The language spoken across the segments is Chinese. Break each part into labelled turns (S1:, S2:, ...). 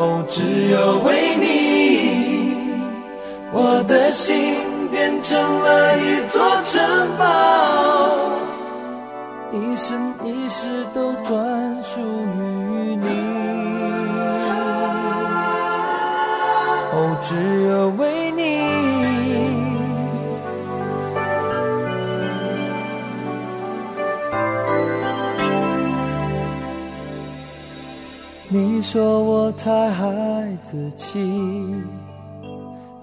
S1: 哦，只有为你，我的心变成了一座城堡，一生一世都专属于你。哦，只有为你。说我太孩子气，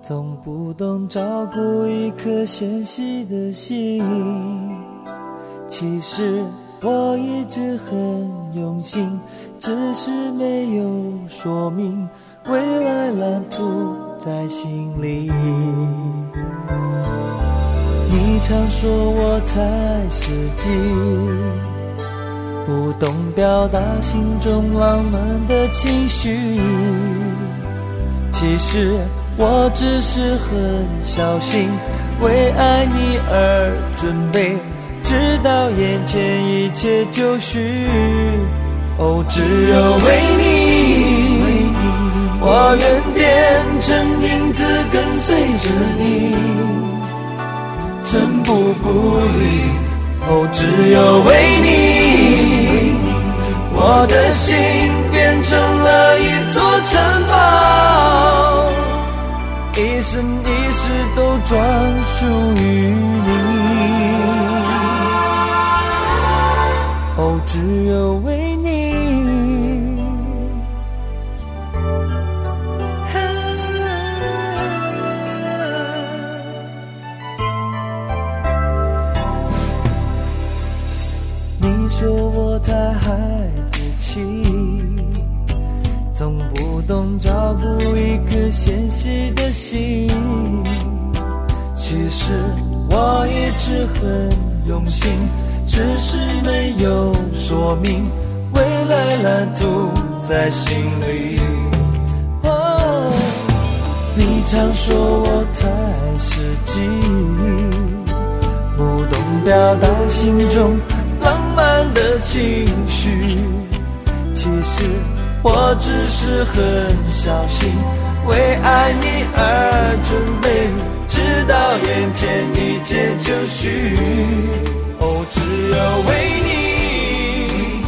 S1: 总不懂照顾一颗纤细的心。其实我一直很用心，只是没有说明未来蓝图在心里。你常说我太实际。不懂表达心中浪漫的情绪，其实我只是很小心，为爱你而准备，直到眼前一切就绪。哦，只有为你，我愿变成影子跟随着你，寸步不离。哦，只有为你，我的心变成了一座城堡，一生一世都专属于你。哦，只有为。间隙的心。其实我一直很用心，只是没有说明未来蓝图在心里。哦，你常说我太实际，不懂表达心中。浪漫的情绪，其实我只是很小心，为爱你而准备，直到眼前一切就绪。哦，只有为你，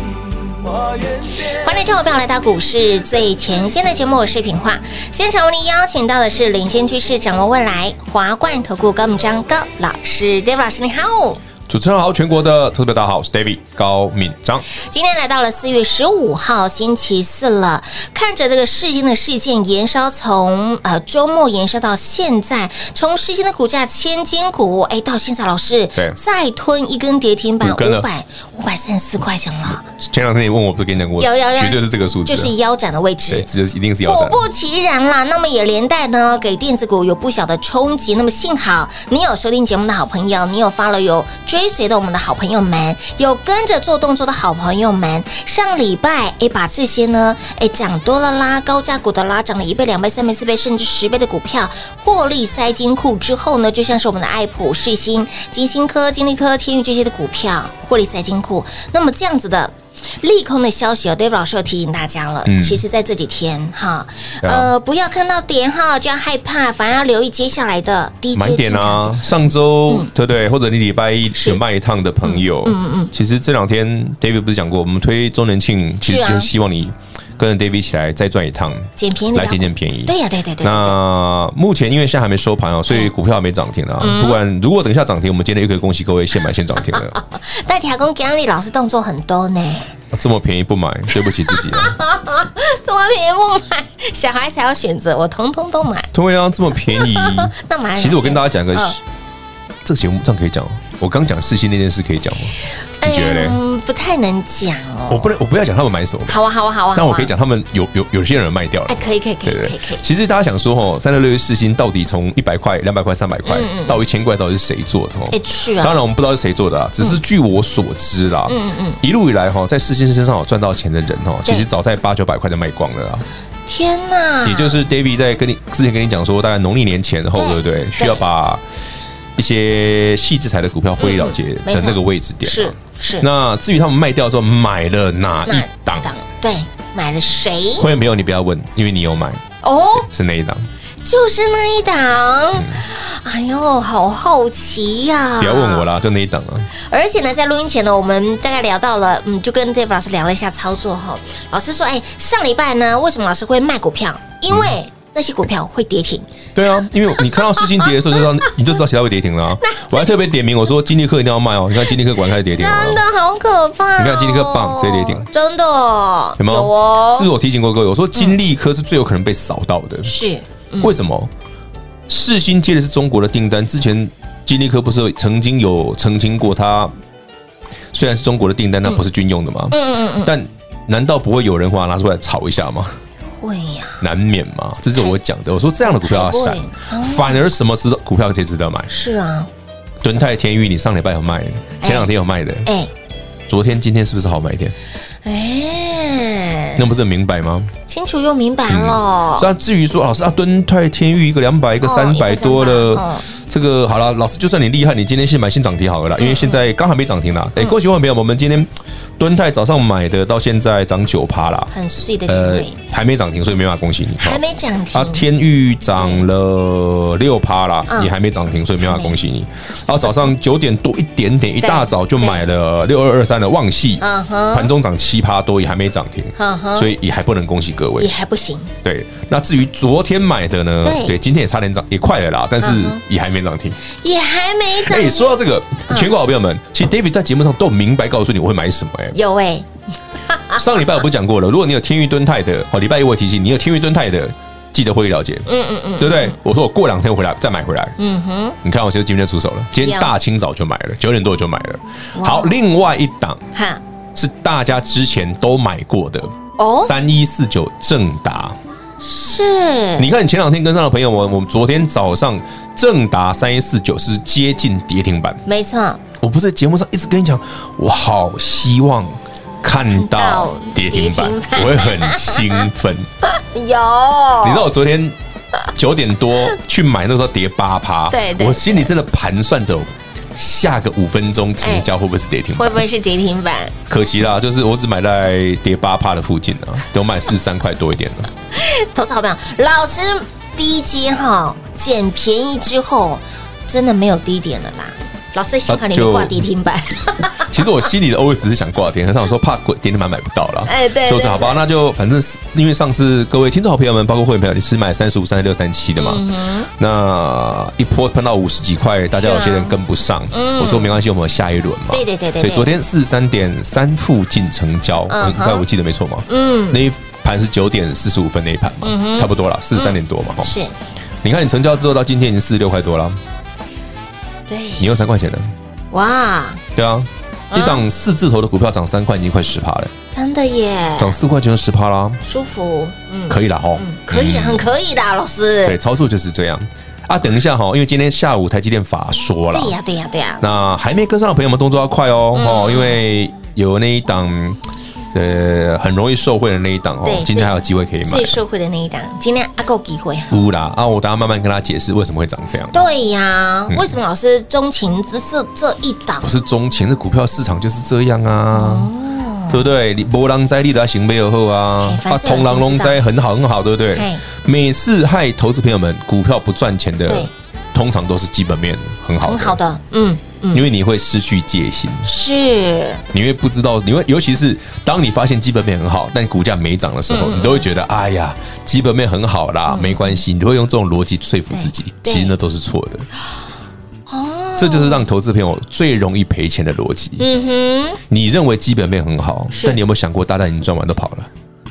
S1: 我愿变。欢迎各位朋友来到股市最前线的节目，我是品化。现场为您邀请到的是领先趋势、掌握未来华冠投顾高敏章高老师，David 老师，你好。
S2: 主持人好，全国的特别大家好，我是 David 高敏章。
S3: 今天来到了四月十五号星期四了，看着这个世芯的事件延烧，从呃周末延烧到现在，从世芯的股价千金股，哎，到现在老师对再吞一根跌停板五百五百三十四块钱了。
S2: 前两天你问我，不是跟你讲过，
S3: 有有有，
S2: 绝对是这个数字，
S3: 就是腰斩的位置，
S2: 对，这一定是腰斩。
S3: 果不其然啦，那么也连带呢给电子股有不小的冲击。那么幸好你有收听节目的好朋友，你有发了有。追追随的我们的好朋友们，有跟着做动作的好朋友们，上礼拜哎把这些呢哎涨多了啦，高价股的啦，涨了一倍、两倍、三倍、四倍，甚至十倍的股票，获利塞金库之后呢，就像是我们的爱普、世新、金星科、金利科、天宇这些的股票，获利塞金库。那么这样子的。利空的消息哦，David 老师有提醒大家了。嗯，其实，在这几天哈，呃，不要看到点哈就要害怕，反而要留意接下来的低阶点啊。
S2: 上周对不对？或者你礼拜一有卖一趟的朋友，嗯嗯嗯。其实这两天 David 不是讲过，我们推周年庆，其实就是希望你。跟着 David 一起来再赚一趟，捡便宜来捡捡便宜。
S3: 对呀，对对对。
S2: 那目前因为现在还没收盘哦，所以股票还没涨停啊。不管如果等一下涨停，我们今天又可以恭喜各位现买现涨停了。
S3: 但铁工给安利老师动作很多呢。
S2: 这么便宜不买，对不起自己。
S3: 这么便宜不买，小孩才要选择，我通通都买。
S2: 通常这么便宜，
S3: 那买。
S2: 其实我跟大家讲个，这个节目这样可以讲我刚讲世芯那件事可以讲吗？你觉得呢？
S3: 不太能讲哦。
S2: 我不能，我不要讲他们买什么。
S3: 好啊，好啊，好啊。
S2: 但我可以讲他们有有有些人卖掉了。
S3: 哎，可以，可以，可以，可以，可以。
S2: 其实大家想说哦，三六六世芯到底从一百块、两百块、三百块到一千块，到底是谁做的？哦，
S3: 哎，是啊。
S2: 当然我们不知道是谁做的啊，只是据我所知啦。嗯嗯。一路以来哈，在世芯身上有赚到钱的人哦，其实早在八九百块就卖光了啊。
S3: 天呐！
S2: 也就是 David 在跟你之前跟你讲说，大概农历年前后，对不对？需要把一些细制材的股票获利了解的那个位置点。
S3: 是是。
S2: 那至于他们卖掉之后买了哪一档？
S3: 对，买了谁？
S2: 会员朋友，你不要问，因为你有买哦，是那一档。
S3: 就是那一档，哎呦，好好奇呀！
S2: 不要问我啦，就那一档啊。
S3: 而且呢，在录音前呢，我们大概聊到了，嗯，就跟 Dave 老师聊了一下操作哈。老师说，哎，上礼拜呢，为什么老师会卖股票？因为那些股票会跌停。
S2: 对啊，因为你看到世星跌的时候，就知道 你就知道其他会跌停了。我还特别点名，我说金立科一定要卖哦。你看金立科果然开始跌停了，
S3: 真的好可怕。
S2: 你看金立科棒直接跌停，
S3: 真的
S2: 有吗？有哦。是不是我提醒过各位？我说金立科是最有可能被扫到的。
S3: 是。
S2: 为什么世新接的是中国的订单？之前金立科不是曾经有澄清过，它虽然是中国的订单，那不是军用的吗？嗯嗯嗯。但难道不会有人话拿出来炒一下吗？
S3: 会呀，
S2: 难免嘛。这是我讲的。我说这样的股票要闪，反而什么时候股票最值得买？
S3: 是啊，
S2: 敦泰天域，你上礼拜有卖，前两天有卖的。哎，昨天今天是不是好买一点？哎，那不是很明白吗？
S3: 清楚又明白了。
S2: 是啊，至于说老师啊，敦泰天域一个两百，一个三百多的。这个好了，老师就算你厉害，你今天先买新涨停好了啦，因为现在刚还没涨停啦。哎，恭喜各位朋友，我们今天敦泰早上买的，到现在涨九趴啦，
S3: 很碎的。呃，
S2: 还没涨停，所以没办法恭喜你。
S3: 还没涨停。
S2: 啊，天域涨了六趴啦，也还没涨停，所以没办法恭喜你。然后早上九点多一点点，一大早就买了六二二三的旺系，盘中涨七趴多，也还没涨停，所以也还不能恭喜各位，
S3: 也还不行。
S2: 对，那至于昨天买的呢？对，今天也差点涨，也快了啦，但是也还没。涨停
S3: 也还没涨。哎，
S2: 说到这个，全国好朋友们，其实 David 在节目上都明白告诉你我会买什么。哎，
S3: 有哎。
S2: 上礼拜我不是讲过了，如果你有天域敦泰的，哦，礼拜一我提醒你有天域敦泰的，记得会议了解。嗯嗯嗯，对不对？我说我过两天回来再买回来。嗯哼，你看我其实今天出手了，今天大清早就买了，九点多就买了。好，另外一档哈是大家之前都买过的哦，三一四九正达。
S3: 是，
S2: 你看你前两天跟上的朋友，我我们昨天早上正达三一四九是接近跌停板，
S3: 没错。
S2: 我不是在节目上一直跟你讲，我好希望看到跌停板，我会很兴奋。
S3: 有，
S2: 你知道我昨天九点多去买，那时候跌八趴，
S3: 对，
S2: 我心里真的盘算着。下个五分钟成交会不会是跌停板？
S3: 会不会是跌停板？
S2: 可惜啦，就是我只买在跌八帕的附近啊，都买四十三块多一点了。
S3: 投资好朋友，老师低阶哈捡便宜之后，真的没有低点了啦。老师心坎里面挂跌停板，
S2: 其实我心里的 OS 是想挂跌，可是我说怕跌停板买不到了。哎，对，所以好吧，那就反正因为上次各位听众好朋友们，包括会员朋友，你是买三十五、三十六、三十七的嘛？那一波喷到五十几块，大家有些人跟不上。我说没关系，我们下一轮嘛。
S3: 对对对对。
S2: 所以昨天四十三点三附近成交，应该我记得没错嘛？嗯，那一盘是九点四十五分那一盘嘛，差不多了，四十三点多嘛。是，你看你成交之后到今天已经四十六块多了。
S3: 对，
S2: 你用三块钱的，
S3: 哇！
S2: 对啊，一档四字头的股票涨三块，已经快十趴了，
S3: 真的耶！
S2: 涨四块钱就十趴啦，
S3: 舒服，嗯，
S2: 可以了哈，
S3: 可以，很可以的，老师。
S2: 对，操作就是这样啊。等一下哈，因为今天下午台积电法说了，
S3: 对呀，对呀，对呀。
S2: 那还没跟上的朋友们，动作要快哦哦，因为有那一档。呃，很容易受贿的那一档哦，今天还有机会可以买。
S3: 最受贿的那一档，今天阿够机会啊。
S2: 不啦，啊，我等下慢慢跟他解释为什么会长这样。
S3: 对呀，为什么老师钟情只是这一档？
S2: 不是钟情，这股票市场就是这样啊，对不对？你波浪在，你都要行背后啊，啊，同狼龙在很好很好，对不对？每次害投资朋友们股票不赚钱的，通常都是基本面很好很好的，嗯。因为你会失去戒心，
S3: 是，
S2: 你会不知道，你会尤其是当你发现基本面很好，但股价没涨的时候，你都会觉得，哎呀，基本面很好啦，没关系，你会用这种逻辑说服自己，其实那都是错的。哦，这就是让投资朋友最容易赔钱的逻辑。嗯哼，你认为基本面很好，但你有没有想过，大家已经赚完都跑了？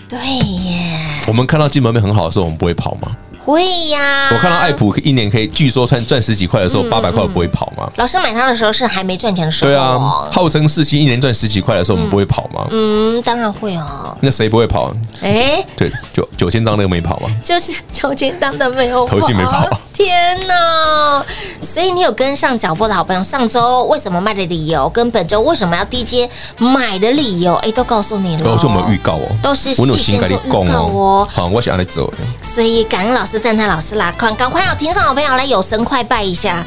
S3: 对耶。
S2: 我们看到基本面很好的时候，我们不会跑吗？
S3: 会呀。
S2: 我看到爱普一年可以，据说赚赚十几块的时候，八百块不会跑吗？
S3: 老师买它的时候是还没赚钱的时候。
S2: 对啊，号称四期一年赚十几块的时候，我们不会跑吗？
S3: 嗯，当然会哦。
S2: 那谁不会跑？哎，对，九九千张那个没跑吗？
S3: 就是九千张的没有跑，
S2: 投信没跑。
S3: 天呐！所以你有跟上脚步的好朋友，上周为什么卖的理由，跟本周为什么要低阶买的理由，哎，都告诉你了。
S2: 都是我们预告哦，
S3: 都是事先做预告哦。
S2: 好，我想要来走。
S3: 所以感恩老师，赞叹老师啦！快，赶快要听上好朋友来有神快拜一下。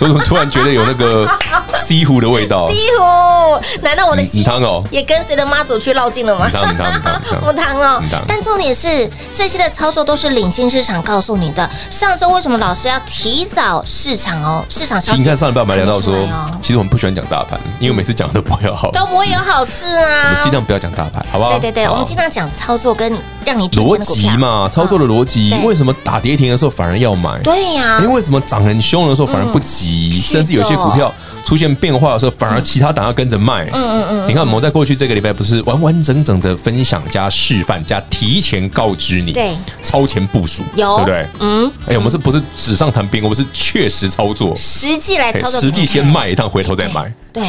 S2: 我怎么突然觉得有那个 西湖的味道？
S3: 西湖？难道我的西
S2: 汤哦
S3: 也跟随着妈祖去绕境了吗？
S2: 汤汤汤
S3: 汤哦。但重点是这些的操作都是领先市场告诉你的。上周为什么老师要提早市场哦？市场消息。
S2: 你看上礼拜我们聊到说，其实我们不喜欢讲大盘，因为每次讲的都不会有好，
S3: 都不会有好事啊。
S2: 我们尽量不要讲大盘，好不好？
S3: 对对对，我们尽量讲操作跟让你
S2: 逻辑嘛，操作的逻辑。为什么打跌停的时候反而要买？
S3: 对呀。因
S2: 为为什么涨很凶的时候反而不急？甚至有些股票出现变化的时候，反而其他档要跟着卖。嗯嗯嗯。你看，我们在过去这个礼拜不是完完整整的分享加示范加提前告知你，
S3: 对，
S2: 超前部署，有对不对？嗯。哎，我们这不是纸上谈兵，我们是确实操作，
S3: 实际来操作，
S2: 实际先卖一趟，回头再买。
S3: 对。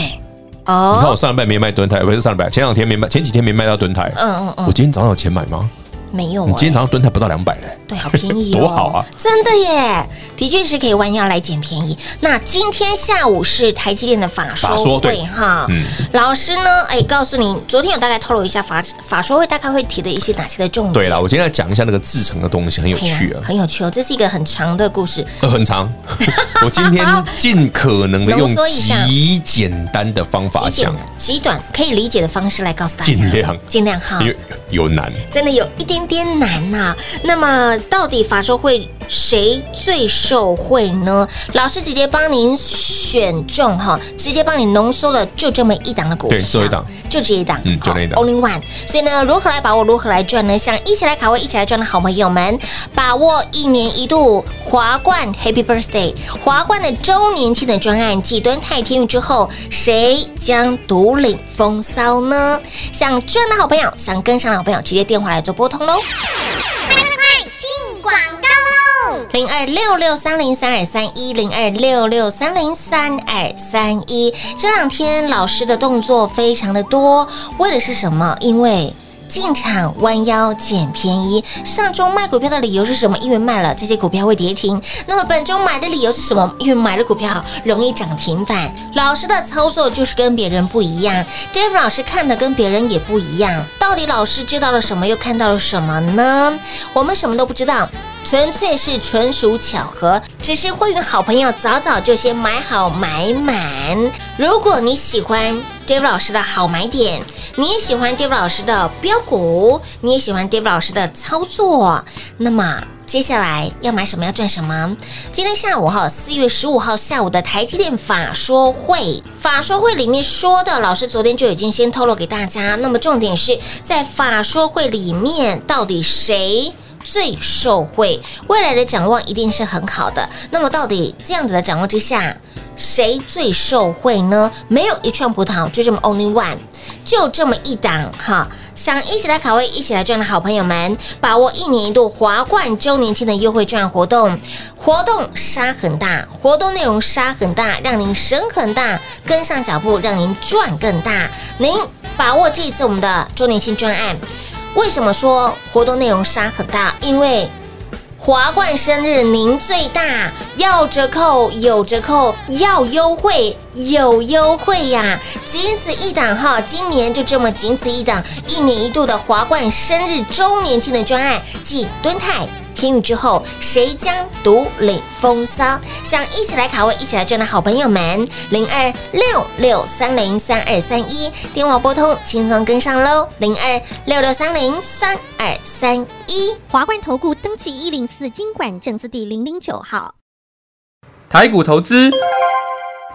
S3: 哦。
S2: 你看我上礼拜没卖蹲台，不是上礼拜，前两天没卖，前几天没卖到蹲台。嗯嗯嗯。我今天早上有钱买吗？
S3: 没有，
S2: 你今天早上蹲台不到两百嘞，
S3: 对，好便宜，
S2: 多好啊！
S3: 真的耶，的确是可以弯腰来捡便宜。那今天下午是台积电的法说会哈，嗯，老师呢，哎，告诉你，昨天有大概透露一下法法说会大概会提的一些哪些的重点。
S2: 对了，我今天要讲一下那个制成的东西，很有趣啊，
S3: 很有趣哦，这是一个很长的故事，
S2: 呃，很长。我今天尽可能的用极简单的方法讲，
S3: 极短可以理解的方式来告诉大家，
S2: 尽量。
S3: 尽量哈，
S2: 因为有难，
S3: 真的有一点。有点难呐、啊，那么到底法说会谁最受惠呢？老师直接帮您选中哈，直接帮你浓缩了，就这么一档的股票，
S2: 对，就一档，
S3: 就这一档，
S2: 嗯，就那一档
S3: ，Only One。所以呢，如何来把握，如何来赚呢？想一起来卡位，一起来赚的好朋友们，把握一年一度华冠 Happy Birthday 华冠的周年庆的专案，继敦泰天宇之后，谁将独领风骚呢？想赚的好朋友，想跟上的好朋友，直接电话来做拨通喽。快快快，进广告喽！零二六六三零三二三一零二六六三零三二三一。这两天老师的动作非常的多，为的是什么？因为。进场弯腰捡便宜，上周卖股票的理由是什么？因为卖了这些股票会跌停。那么本周买的理由是什么？因为买了股票容易涨停板。老师的操作就是跟别人不一样，Dave 老师看的跟别人也不一样。到底老师知道了什么，又看到了什么呢？我们什么都不知道。纯粹是纯属巧合，只是会员好朋友早早就先买好买满。如果你喜欢 Dave 老师的好买点，你也喜欢 Dave 老师的标股，你也喜欢 Dave 老师的操作，那么接下来要买什么要赚什么？今天下午哈，四月十五号下午的台积电法说会，法说会里面说的，老师昨天就已经先透露给大家。那么重点是在法说会里面，到底谁？最受惠，未来的展望一定是很好的。那么，到底这样子的展望之下，谁最受惠呢？没有一串葡萄，就这么 only one，就这么一档哈。想一起来卡位，一起来赚的好朋友们，把握一年一度华冠周年庆的优惠券活动，活动杀很大，活动内容杀很大，让您省很大，跟上脚步，让您赚更大。您把握这一次我们的周年庆专案。为什么说活动内容杀很大？因为华冠生日您最大，要折扣有折扣，要优惠有优惠呀！仅此一档哈，今年就这么仅此一档，一年一度的华冠生日周年庆的专案，即敦泰。天雨之后，谁将独领风骚？想一起来卡位，一起来赚的好朋友们，零二六六三零三二三一电话拨通，轻松跟上喽，零二六六三零三二三一
S4: 华冠投顾登记一零四金管证字第零零九号，
S5: 台股投资。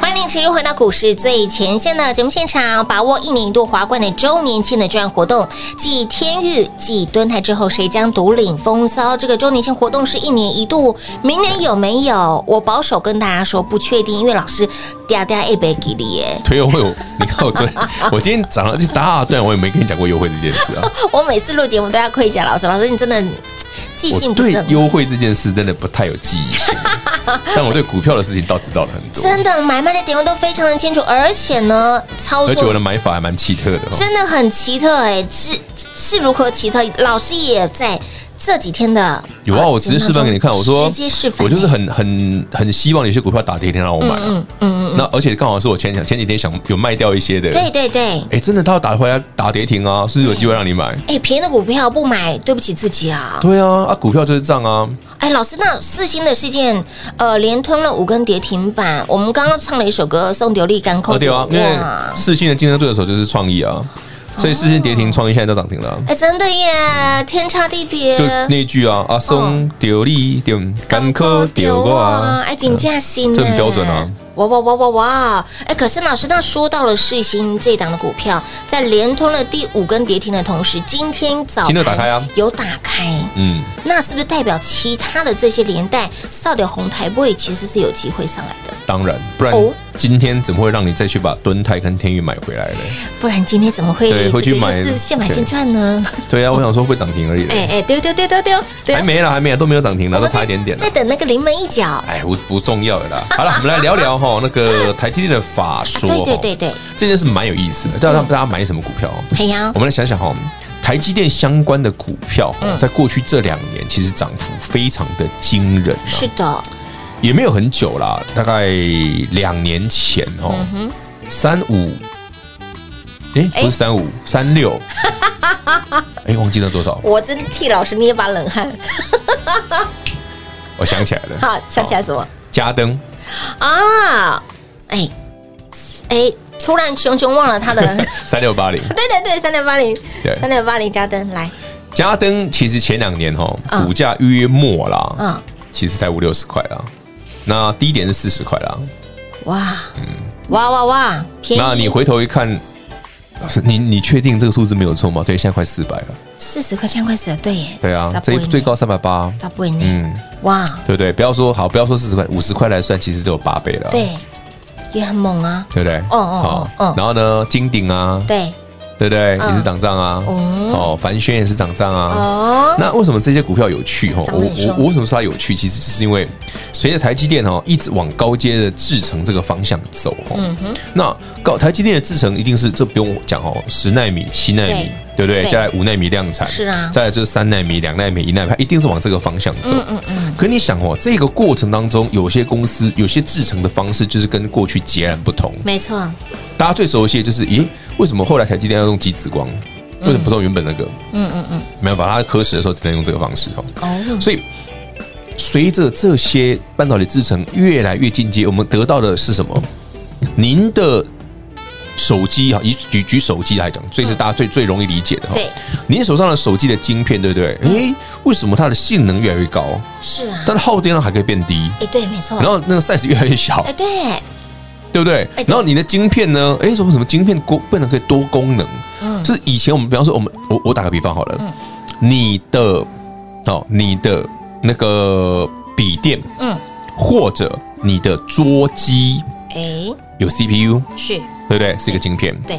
S3: 欢迎持续回到股市最前线的节目现场，把握一年一度华冠的周年庆的专案活动，继天域、继蹲台之后，谁将独领风骚？这个周年庆活动是一年一度，明年有没有？我保守跟大家说不确定，因为老师嗲嗲一杯给力耶。
S2: 推优惠，你看我对，我今天涨了一大段，我也没跟你讲过优惠这件事 啊。
S3: 我每次录节目都要亏一下老师，老师你真的。记性不是
S2: 对优惠这件事真的不太有记忆性，但我对股票的事情倒知道了很多。
S3: 真的买卖的点位都非常的清楚，而且呢，操作，
S2: 而且我的买法还蛮奇特的，
S3: 真的很奇特哎，是是如何奇特？老师也在。这几天的
S2: 有啊，我直接示范给你看。我说，
S3: 直接示范，
S2: 我就是很很很希望有些股票打跌停让我买，嗯嗯嗯。那而且刚好是我前前几天想有卖掉一些的，
S3: 对对对。
S2: 哎，真的，他要打回来打跌停啊，是不是有机会让你买？
S3: 哎，便宜的股票不买，对不起自己啊。
S2: 对啊，啊，股票就是这样啊。
S3: 哎，老师，那四星的事件，呃，连吞了五根跌停板。我们刚刚唱了一首歌，送流利干口。
S2: 对啊，因为四星的竞争对手就是创意啊。所以四星跌停，创意现在都涨停了。
S3: 哎，真的耶，天差地别。
S2: 就那句啊，阿松丢你丢，干科丢我啊，
S3: 爱紧驾心，
S2: 这很标准啊。
S3: 哇哇哇哇哇！哎，可是老师，那说到了世芯这档的股票，在连通了第五根跌停的同时，今天早
S2: 今天打开啊，
S3: 有打开，嗯，那是不是代表其他的这些连带少掉红台位其实是有机会上来的？
S2: 当然，不然今天怎么会让你再去把敦泰跟天宇买回来呢？
S3: 不然今天怎么会
S2: 对会去买
S3: 是现买现赚呢？
S2: 对啊，我想说会涨停而已。
S3: 哎 哎，对对对对对，
S2: 还没了，还没了，都没有涨停了，都差一点点，
S3: 在等那个临门一脚。
S2: 哎，不不重要的啦。好了，我们来聊聊哈那个台。台积电的法说，
S3: 对对对对，
S2: 这件事蛮有意思的，要让大家买什么股票？
S3: 哎呀，
S2: 我们来想想哈，台积电相关的股票，在过去这两年其实涨幅非常的惊人。
S3: 是的，
S2: 也没有很久啦，大概两年前哦，三五，哎，不是三五，三六，哎，忘记了多少？
S3: 我真替老师捏把冷汗。
S2: 我想起来了，
S3: 好，想起来什么？
S2: 嘉登。
S3: 啊，哎，哎，突然熊熊忘了他的。
S2: 三六八零，
S3: 对对对，三六八零，对，三六八零加登来，
S2: 加登其实前两年哈股价约莫啦，嗯，其实才五六十块啦，那低点是四十块啦，
S3: 哇，嗯，哇哇哇，
S2: 那你回头一看。老师你你确定这个数字没有错吗？对，现在快四百了，
S3: 四十块现在快四百，对耶，
S2: 对啊，这最高三百八，
S3: 咋不会呢？嗯，哇，
S2: 对不对？不要说好，不要说四十块，五十块来算，其实就有八倍了，
S3: 对，也很猛啊，
S2: 对不对？哦哦哦，然后呢，金鼎啊，对。对不对？也是涨涨啊，哦，凡轩也是涨涨啊。哦，那为什么这些股票有趣？哈，我我我为什么说它有趣？其实只是因为随着台积电哦一直往高阶的制程这个方向走，哈，那高台积电的制程一定是这不用讲哦，十纳米、七纳米，对不对？再来五纳米量产，是啊，再来就是三纳米、两纳米、一纳米，它一定是往这个方向走。嗯嗯嗯。可你想哦，这个过程当中，有些公司有些制程的方式就是跟过去截然不同。
S3: 没错。
S2: 大家最熟悉的就是，咦？为什么后来台积电要用极紫光？为什么不用原本那个？嗯嗯嗯，没有把它刻蚀的时候只能用这个方式哦。哦，所以随着这些半导体制成越来越进阶，我们得到的是什么？您的手机哈，以举举手机来讲，最是大家最最容易理解的哈。
S3: 对，
S2: 您手上的手机的晶片，对不对？哎，为什么它的性能越来越高？
S3: 是啊，
S2: 但是耗电量还可以变低。
S3: 哎，对，没错。
S2: 然后那个 size 越来越小。
S3: 哎，对，
S2: 对不对？然后你的晶片呢？哎，什么什么晶片功变得可以多功能？嗯，是以前我们比方说我们我我打个比方好了，嗯，你的哦，你的那个笔电，嗯，或者你的桌机。哎，有 CPU
S3: 是，
S2: 对不对？是一个晶片，
S3: 对，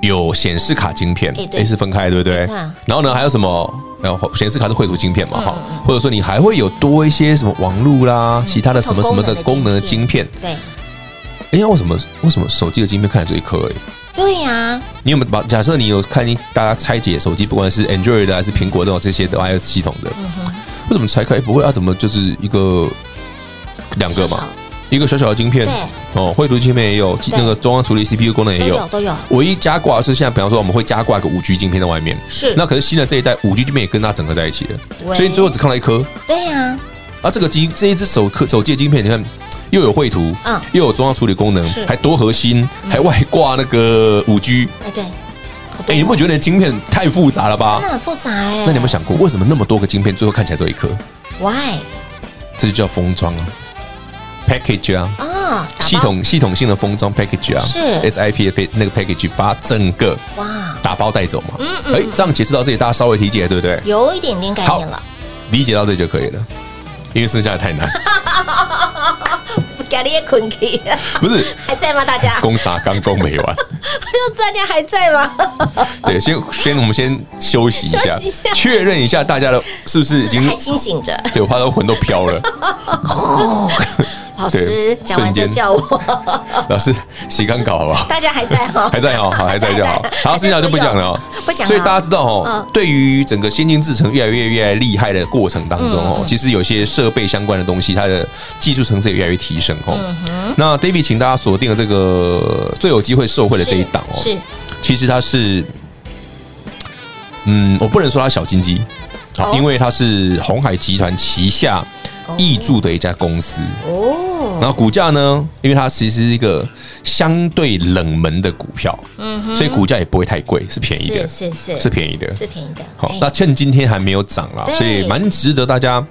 S2: 有显示卡晶片，哎，是分开，对不对？然后呢，还有什么？然后显示卡是绘图晶片嘛，哈，或者说你还会有多一些什么网络啦，其他的什么什么的功能的晶片，
S3: 对。
S2: 哎呀，为什么为什么手机的晶片看起来只一颗？哎，
S3: 对呀。
S2: 你有没有把假设你有看大家拆解手机，不管是 Android 的还是苹果这种这些的 iOS 系统的，为什么拆开不会啊？怎么就是一个两个嘛？一个小小的晶片，哦，绘图晶片也有，那个中央处理 CPU 功能也有，
S3: 都有。
S2: 唯一加挂是现在，比方说我们会加挂一个五 G 晶片在外面，
S3: 是。
S2: 那可是新的这一代五 G 晶片也跟它整合在一起了，所以最后只看到一颗。
S3: 对呀。
S2: 啊，这个机这一只手科手机的晶片，你看又有绘图，嗯，又有中央处理功能，还多核心，还外挂那个五 G。哎，对。哎，你不觉得晶片太复杂了吧？
S3: 真的很复杂哎。
S2: 那你有没有想过，为什么那么多个晶片，最后看起来只有一颗
S3: ？Why？
S2: 这就叫封装啊。package 啊，啊，系统系统性的封装 package 啊，
S3: 是
S2: SIP 的那个 package，把整个哇打包带走嘛，嗯嗯，哎，这样解释到这里，大家稍微理解对不对？
S3: 有一点点概念了，
S2: 理解到这里就可以了，因为剩下的太难。
S3: 不给你困气，
S2: 不是
S3: 还在吗？大家
S2: 攻杀刚攻没完，
S3: 大家还在吗？
S2: 对，先先我们先休息一下，确认一下大家的是不是已经
S3: 还清醒着？
S2: 对，我怕都魂都飘了。
S3: 老师讲完就叫我。
S2: 老师洗干稿好不好？
S3: 大家还在哈？
S2: 还在哈？好，还在就好。好，剩下就不讲了。
S3: 不讲。
S2: 所以大家知道哦，对于整个先进制程越来越越厉害的过程当中哦，其实有些设备相关的东西，它的技术层次也越来越提升哦。那 David，请大家锁定了这个最有机会受惠的这一档哦。是。其实它是，嗯，我不能说它小金鸡，好，因为它是鸿海集团旗下。挹注的一家公司。哦，然后股价呢，因为它其实是一个相对冷门的股票，嗯，所以股价也不会太贵，是便宜的，
S3: 是是
S2: 是。便宜的，
S3: 是便宜的。
S2: 好，那趁今天还没有涨啦，所以蛮值得大家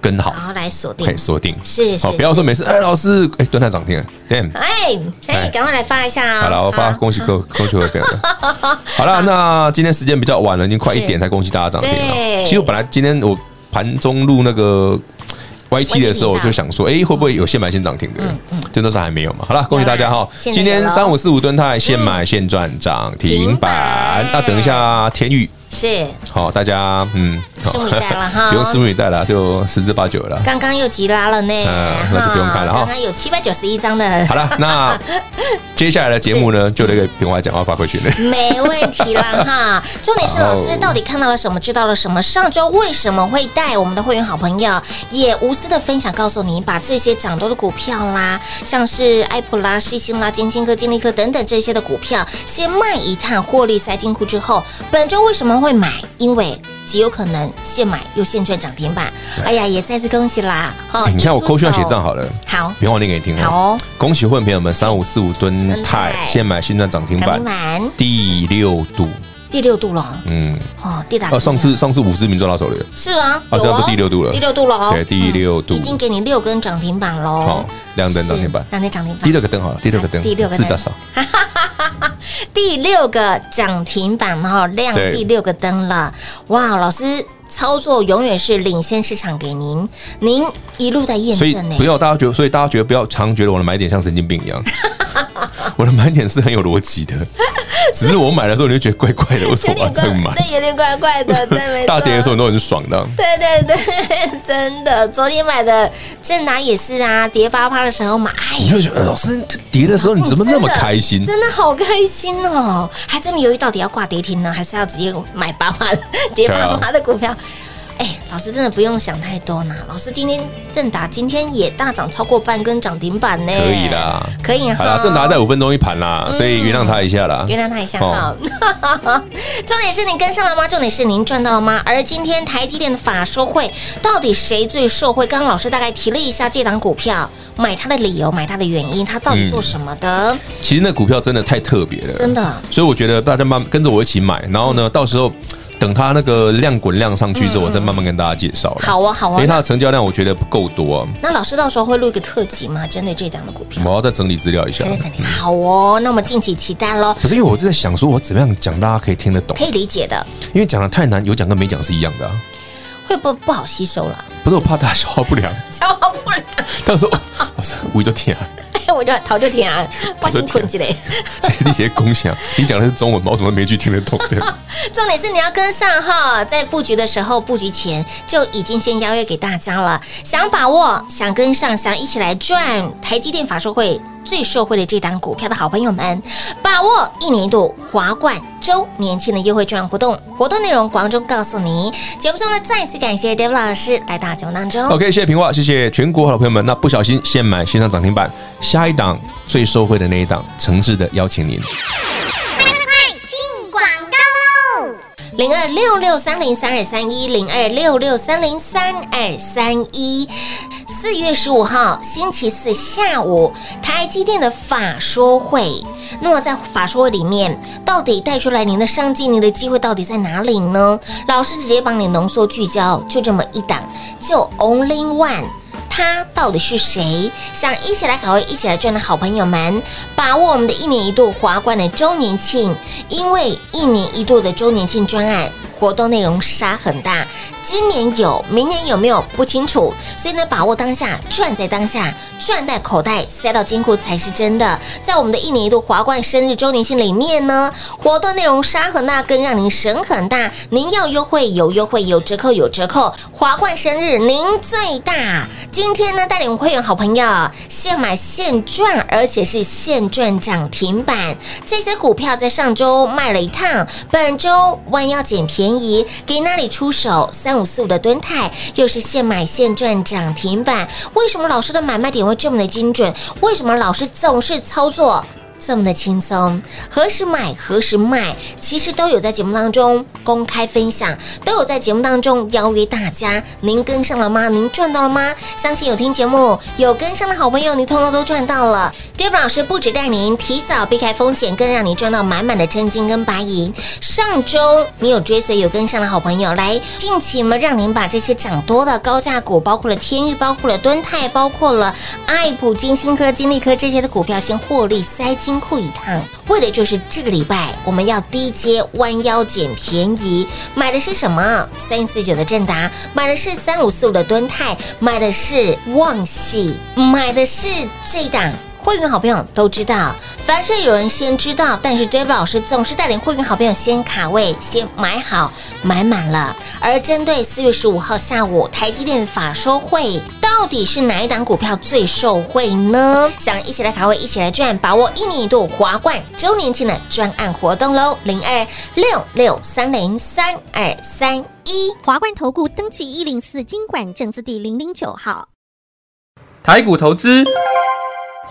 S2: 跟好，
S3: 然后来锁定，
S2: 锁定。
S3: 是
S2: 好，不要说没事，哎，老师，哎，敦泰涨停了，damn，
S3: 哎，哎，赶快来发一下，
S2: 好了，我发，恭喜各恭喜各位了，好了，那今天时间比较晚了，已经快一点才恭喜大家涨停了。其实我本来今天我。盘中录那个 YT 的时候，我就想说，哎，会不会有现买现涨停的？真的是还没有嘛。好了，恭喜大家哈！今天三五四五吨泰现买现赚涨停板。那等一下天钰。是好，大家嗯，
S3: 拭目以待了哈，
S2: 不用拭目以待了，就十之八九了。
S3: 刚刚又急拉了呢，
S2: 嗯，那就不用看了哈。
S3: 刚刚有七百九十一张的。
S2: 好了，那接下来的节目呢，就那个平华讲话发回去了。
S3: 没问题啦哈。重点是老师到底看到了什么，知道了什么？上周为什么会带我们的会员好朋友也无私的分享，告诉你把这些涨多的股票啦，像是爱普拉、世星啦、金金科、金利科等等这些的股票，先卖一趟获利塞金库之后，本周为什么？会买，因为极有可能现买又现赚涨停板。哎呀，也再次恭喜啦！好，
S2: 你看我扣需要写账好了。
S3: 好，
S2: 别忘念给你听。
S3: 好，
S2: 恭喜会员朋友们，三五四五吨泰现买现赚涨停板，第六度，
S3: 第六度了。嗯，哦，第哪？
S2: 上次上次五十名赚到手里了。
S3: 是啊，
S2: 啊，这不第六度了，
S3: 第六度了。
S2: 对，第六度
S3: 已经给你六根涨停板喽。好，
S2: 两根涨停板，
S3: 两根涨停板。
S2: 第六个灯好了，第六个灯，
S3: 第六个灯。第六个涨停板，然后亮第六个灯了，哇！老师操作永远是领先市场给您，您一路在验证。
S2: 所以不要大家觉得，所以大家觉得不要常觉得我的买点像神经病一样，我的买点是很有逻辑的。只是我买的时候你就觉得怪怪的，为什么我要这样买？
S3: 对，有点怪怪的，对没错。
S2: 大跌的时候你都很爽的。
S3: 对对对，真的。昨天买的正达也是啊，跌八趴的时候买。
S2: 你就觉得老师跌的时候你怎么那么开心？
S3: 真的好开心哦！还真的犹豫到底要挂跌停呢，还是要直接买八趴的跌八趴的股票？哎，老师真的不用想太多呢。老师今天正达今天也大涨超过半根涨停板呢。
S2: 可以啦，
S3: 可以。
S2: 好了，正达在五分钟一盘啦，所以原谅他一下啦。
S3: 原谅他一下哈。重点是你跟上了吗？重点是您赚到了吗？而今天台积电的法说会到底谁最受惠？刚刚老师大概提了一下这档股票，买它的理由，买它的原因，它到底做什么的？
S2: 其实那股票真的太特别了，
S3: 真的。
S2: 所以我觉得大家慢跟着我一起买，然后呢，到时候。等它那个量滚量上去之后，我再慢慢跟大家介绍。
S3: 好啊，好啊。因为
S2: 它的成交量我觉得不够多。
S3: 那老师到时候会录一个特辑吗？针对这档的股票？
S2: 我要再整理资料一下。
S3: 好哦，那我们敬请期待喽。
S2: 可是因为我是在想说，我怎么样讲大家可以听得懂，
S3: 可以理解的。
S2: 因为讲的太难，有讲跟没讲是一样的。
S3: 会不不好吸收了？
S2: 不是，我怕大家消化不良。
S3: 消化不良。
S2: 到时候，我都听啊。
S3: 我就逃就听啊，我先困起来。
S2: 这那些共享，你讲的是中文吗？我怎么没句听得懂的？
S3: 重点是你要跟上哈，在布局的时候，布局前就已经先邀约给大家了。想把握，想跟上，想一起来赚台积电法说会最受惠的这档股票的好朋友们，把握一年一度华冠周年庆的优惠券活动，活动内容广中告诉你。节目中呢，再次感谢 David 老师来到节目当中。
S2: OK，谢谢平话，谢谢全国好的朋友们。那不小心现买线上涨停板，下一档最受惠的那一档，诚挚的邀请您。
S3: 零二六六三零三二三一零二六六三零三二三一，四月十五号星期四下午，台积电的法说会。那么在法说会里面，到底带出来您的商机、您的机会到底在哪里呢？老师直接帮你浓缩聚焦，就这么一档，就 Only One。他到底是谁？想一起来卡位、一起来赚的好朋友们，把握我们的一年一度华冠的周年庆，因为一年一度的周年庆专案。活动内容杀很大，今年有，明年有没有不清楚，所以呢，把握当下，赚在当下，赚在口袋，塞到金库才是真的。在我们的一年一度华冠生日周年庆里面呢，活动内容杀很大，更让您省很大。您要优惠有优惠，有折扣有折扣，华冠生日您最大。今天呢，带领会员好朋友现买现赚，而且是现赚涨停板。这些股票在上周卖了一趟，本周弯腰捡便宜。便宜给那里出手？三五四五的蹲态又是现买现赚涨停板。为什么老师的买卖点会这么的精准？为什么老师总是操作？这么的轻松，何时买何时卖，其实都有在节目当中公开分享，都有在节目当中邀约大家。您跟上了吗？您赚到了吗？相信有听节目、有跟上的好朋友，你通通都赚到了。David 老师不止带您提早避开风险，更让你赚到满满的真金跟白银。上周你有追随、有跟上的好朋友，来近期我们让您把这些涨多的高价股，包括了天域，包括了敦泰，包括了爱普、金星科、金利科这些的股票，先获利塞金。金库一趟，为的就是这个礼拜我们要低阶弯腰捡便宜，买的是什么？三四九的正达，买的是三五四五的敦泰，买的是旺系，买的是这档。会员好朋友都知道，凡是有人先知道，但是 David 老师总是带领会员好朋友先卡位，先买好买满了。而针对四月十五号下午台积电法收会，到底是哪一档股票最受惠呢？想一起来卡位，一起来赚，把握一年一度华冠周年庆的专案活动喽！零二六六三零三二三一
S6: 华冠投顾登记一零四经管证字第零零九号，
S5: 台股投资。